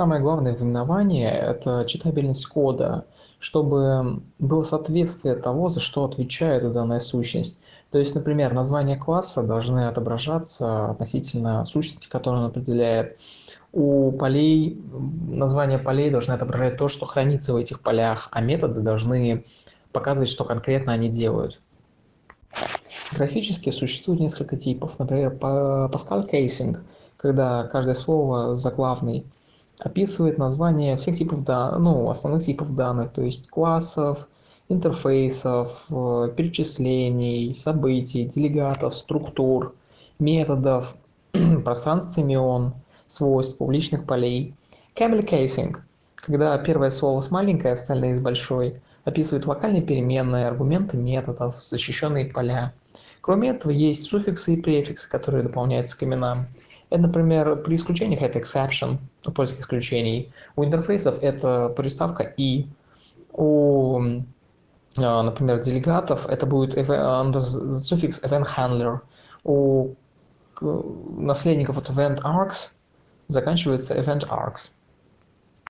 самое главное в именовании– это читабельность кода, чтобы было соответствие того, за что отвечает данная сущность. То есть, например, названия класса должны отображаться относительно сущности, которую он определяет. У полей, названия полей должны отображать то, что хранится в этих полях, а методы должны показывать, что конкретно они делают. Графически существует несколько типов. Например, Pascal Casing, когда каждое слово заглавный описывает название всех типов данных, ну, основных типов данных, то есть классов, интерфейсов, э, перечислений, событий, делегатов, структур, методов, пространств имен, свойств, публичных полей. Camel casing, когда первое слово с маленькой, остальные с большой, описывает локальные переменные, аргументы методов, защищенные поля. Кроме этого, есть суффиксы и префиксы, которые дополняются к именам. Это, например, при исключениях это exception, у польских исключений. У интерфейсов это приставка и. У, а, например, делегатов это будет суффикс event handler. У наследников от event arcs заканчивается event arcs.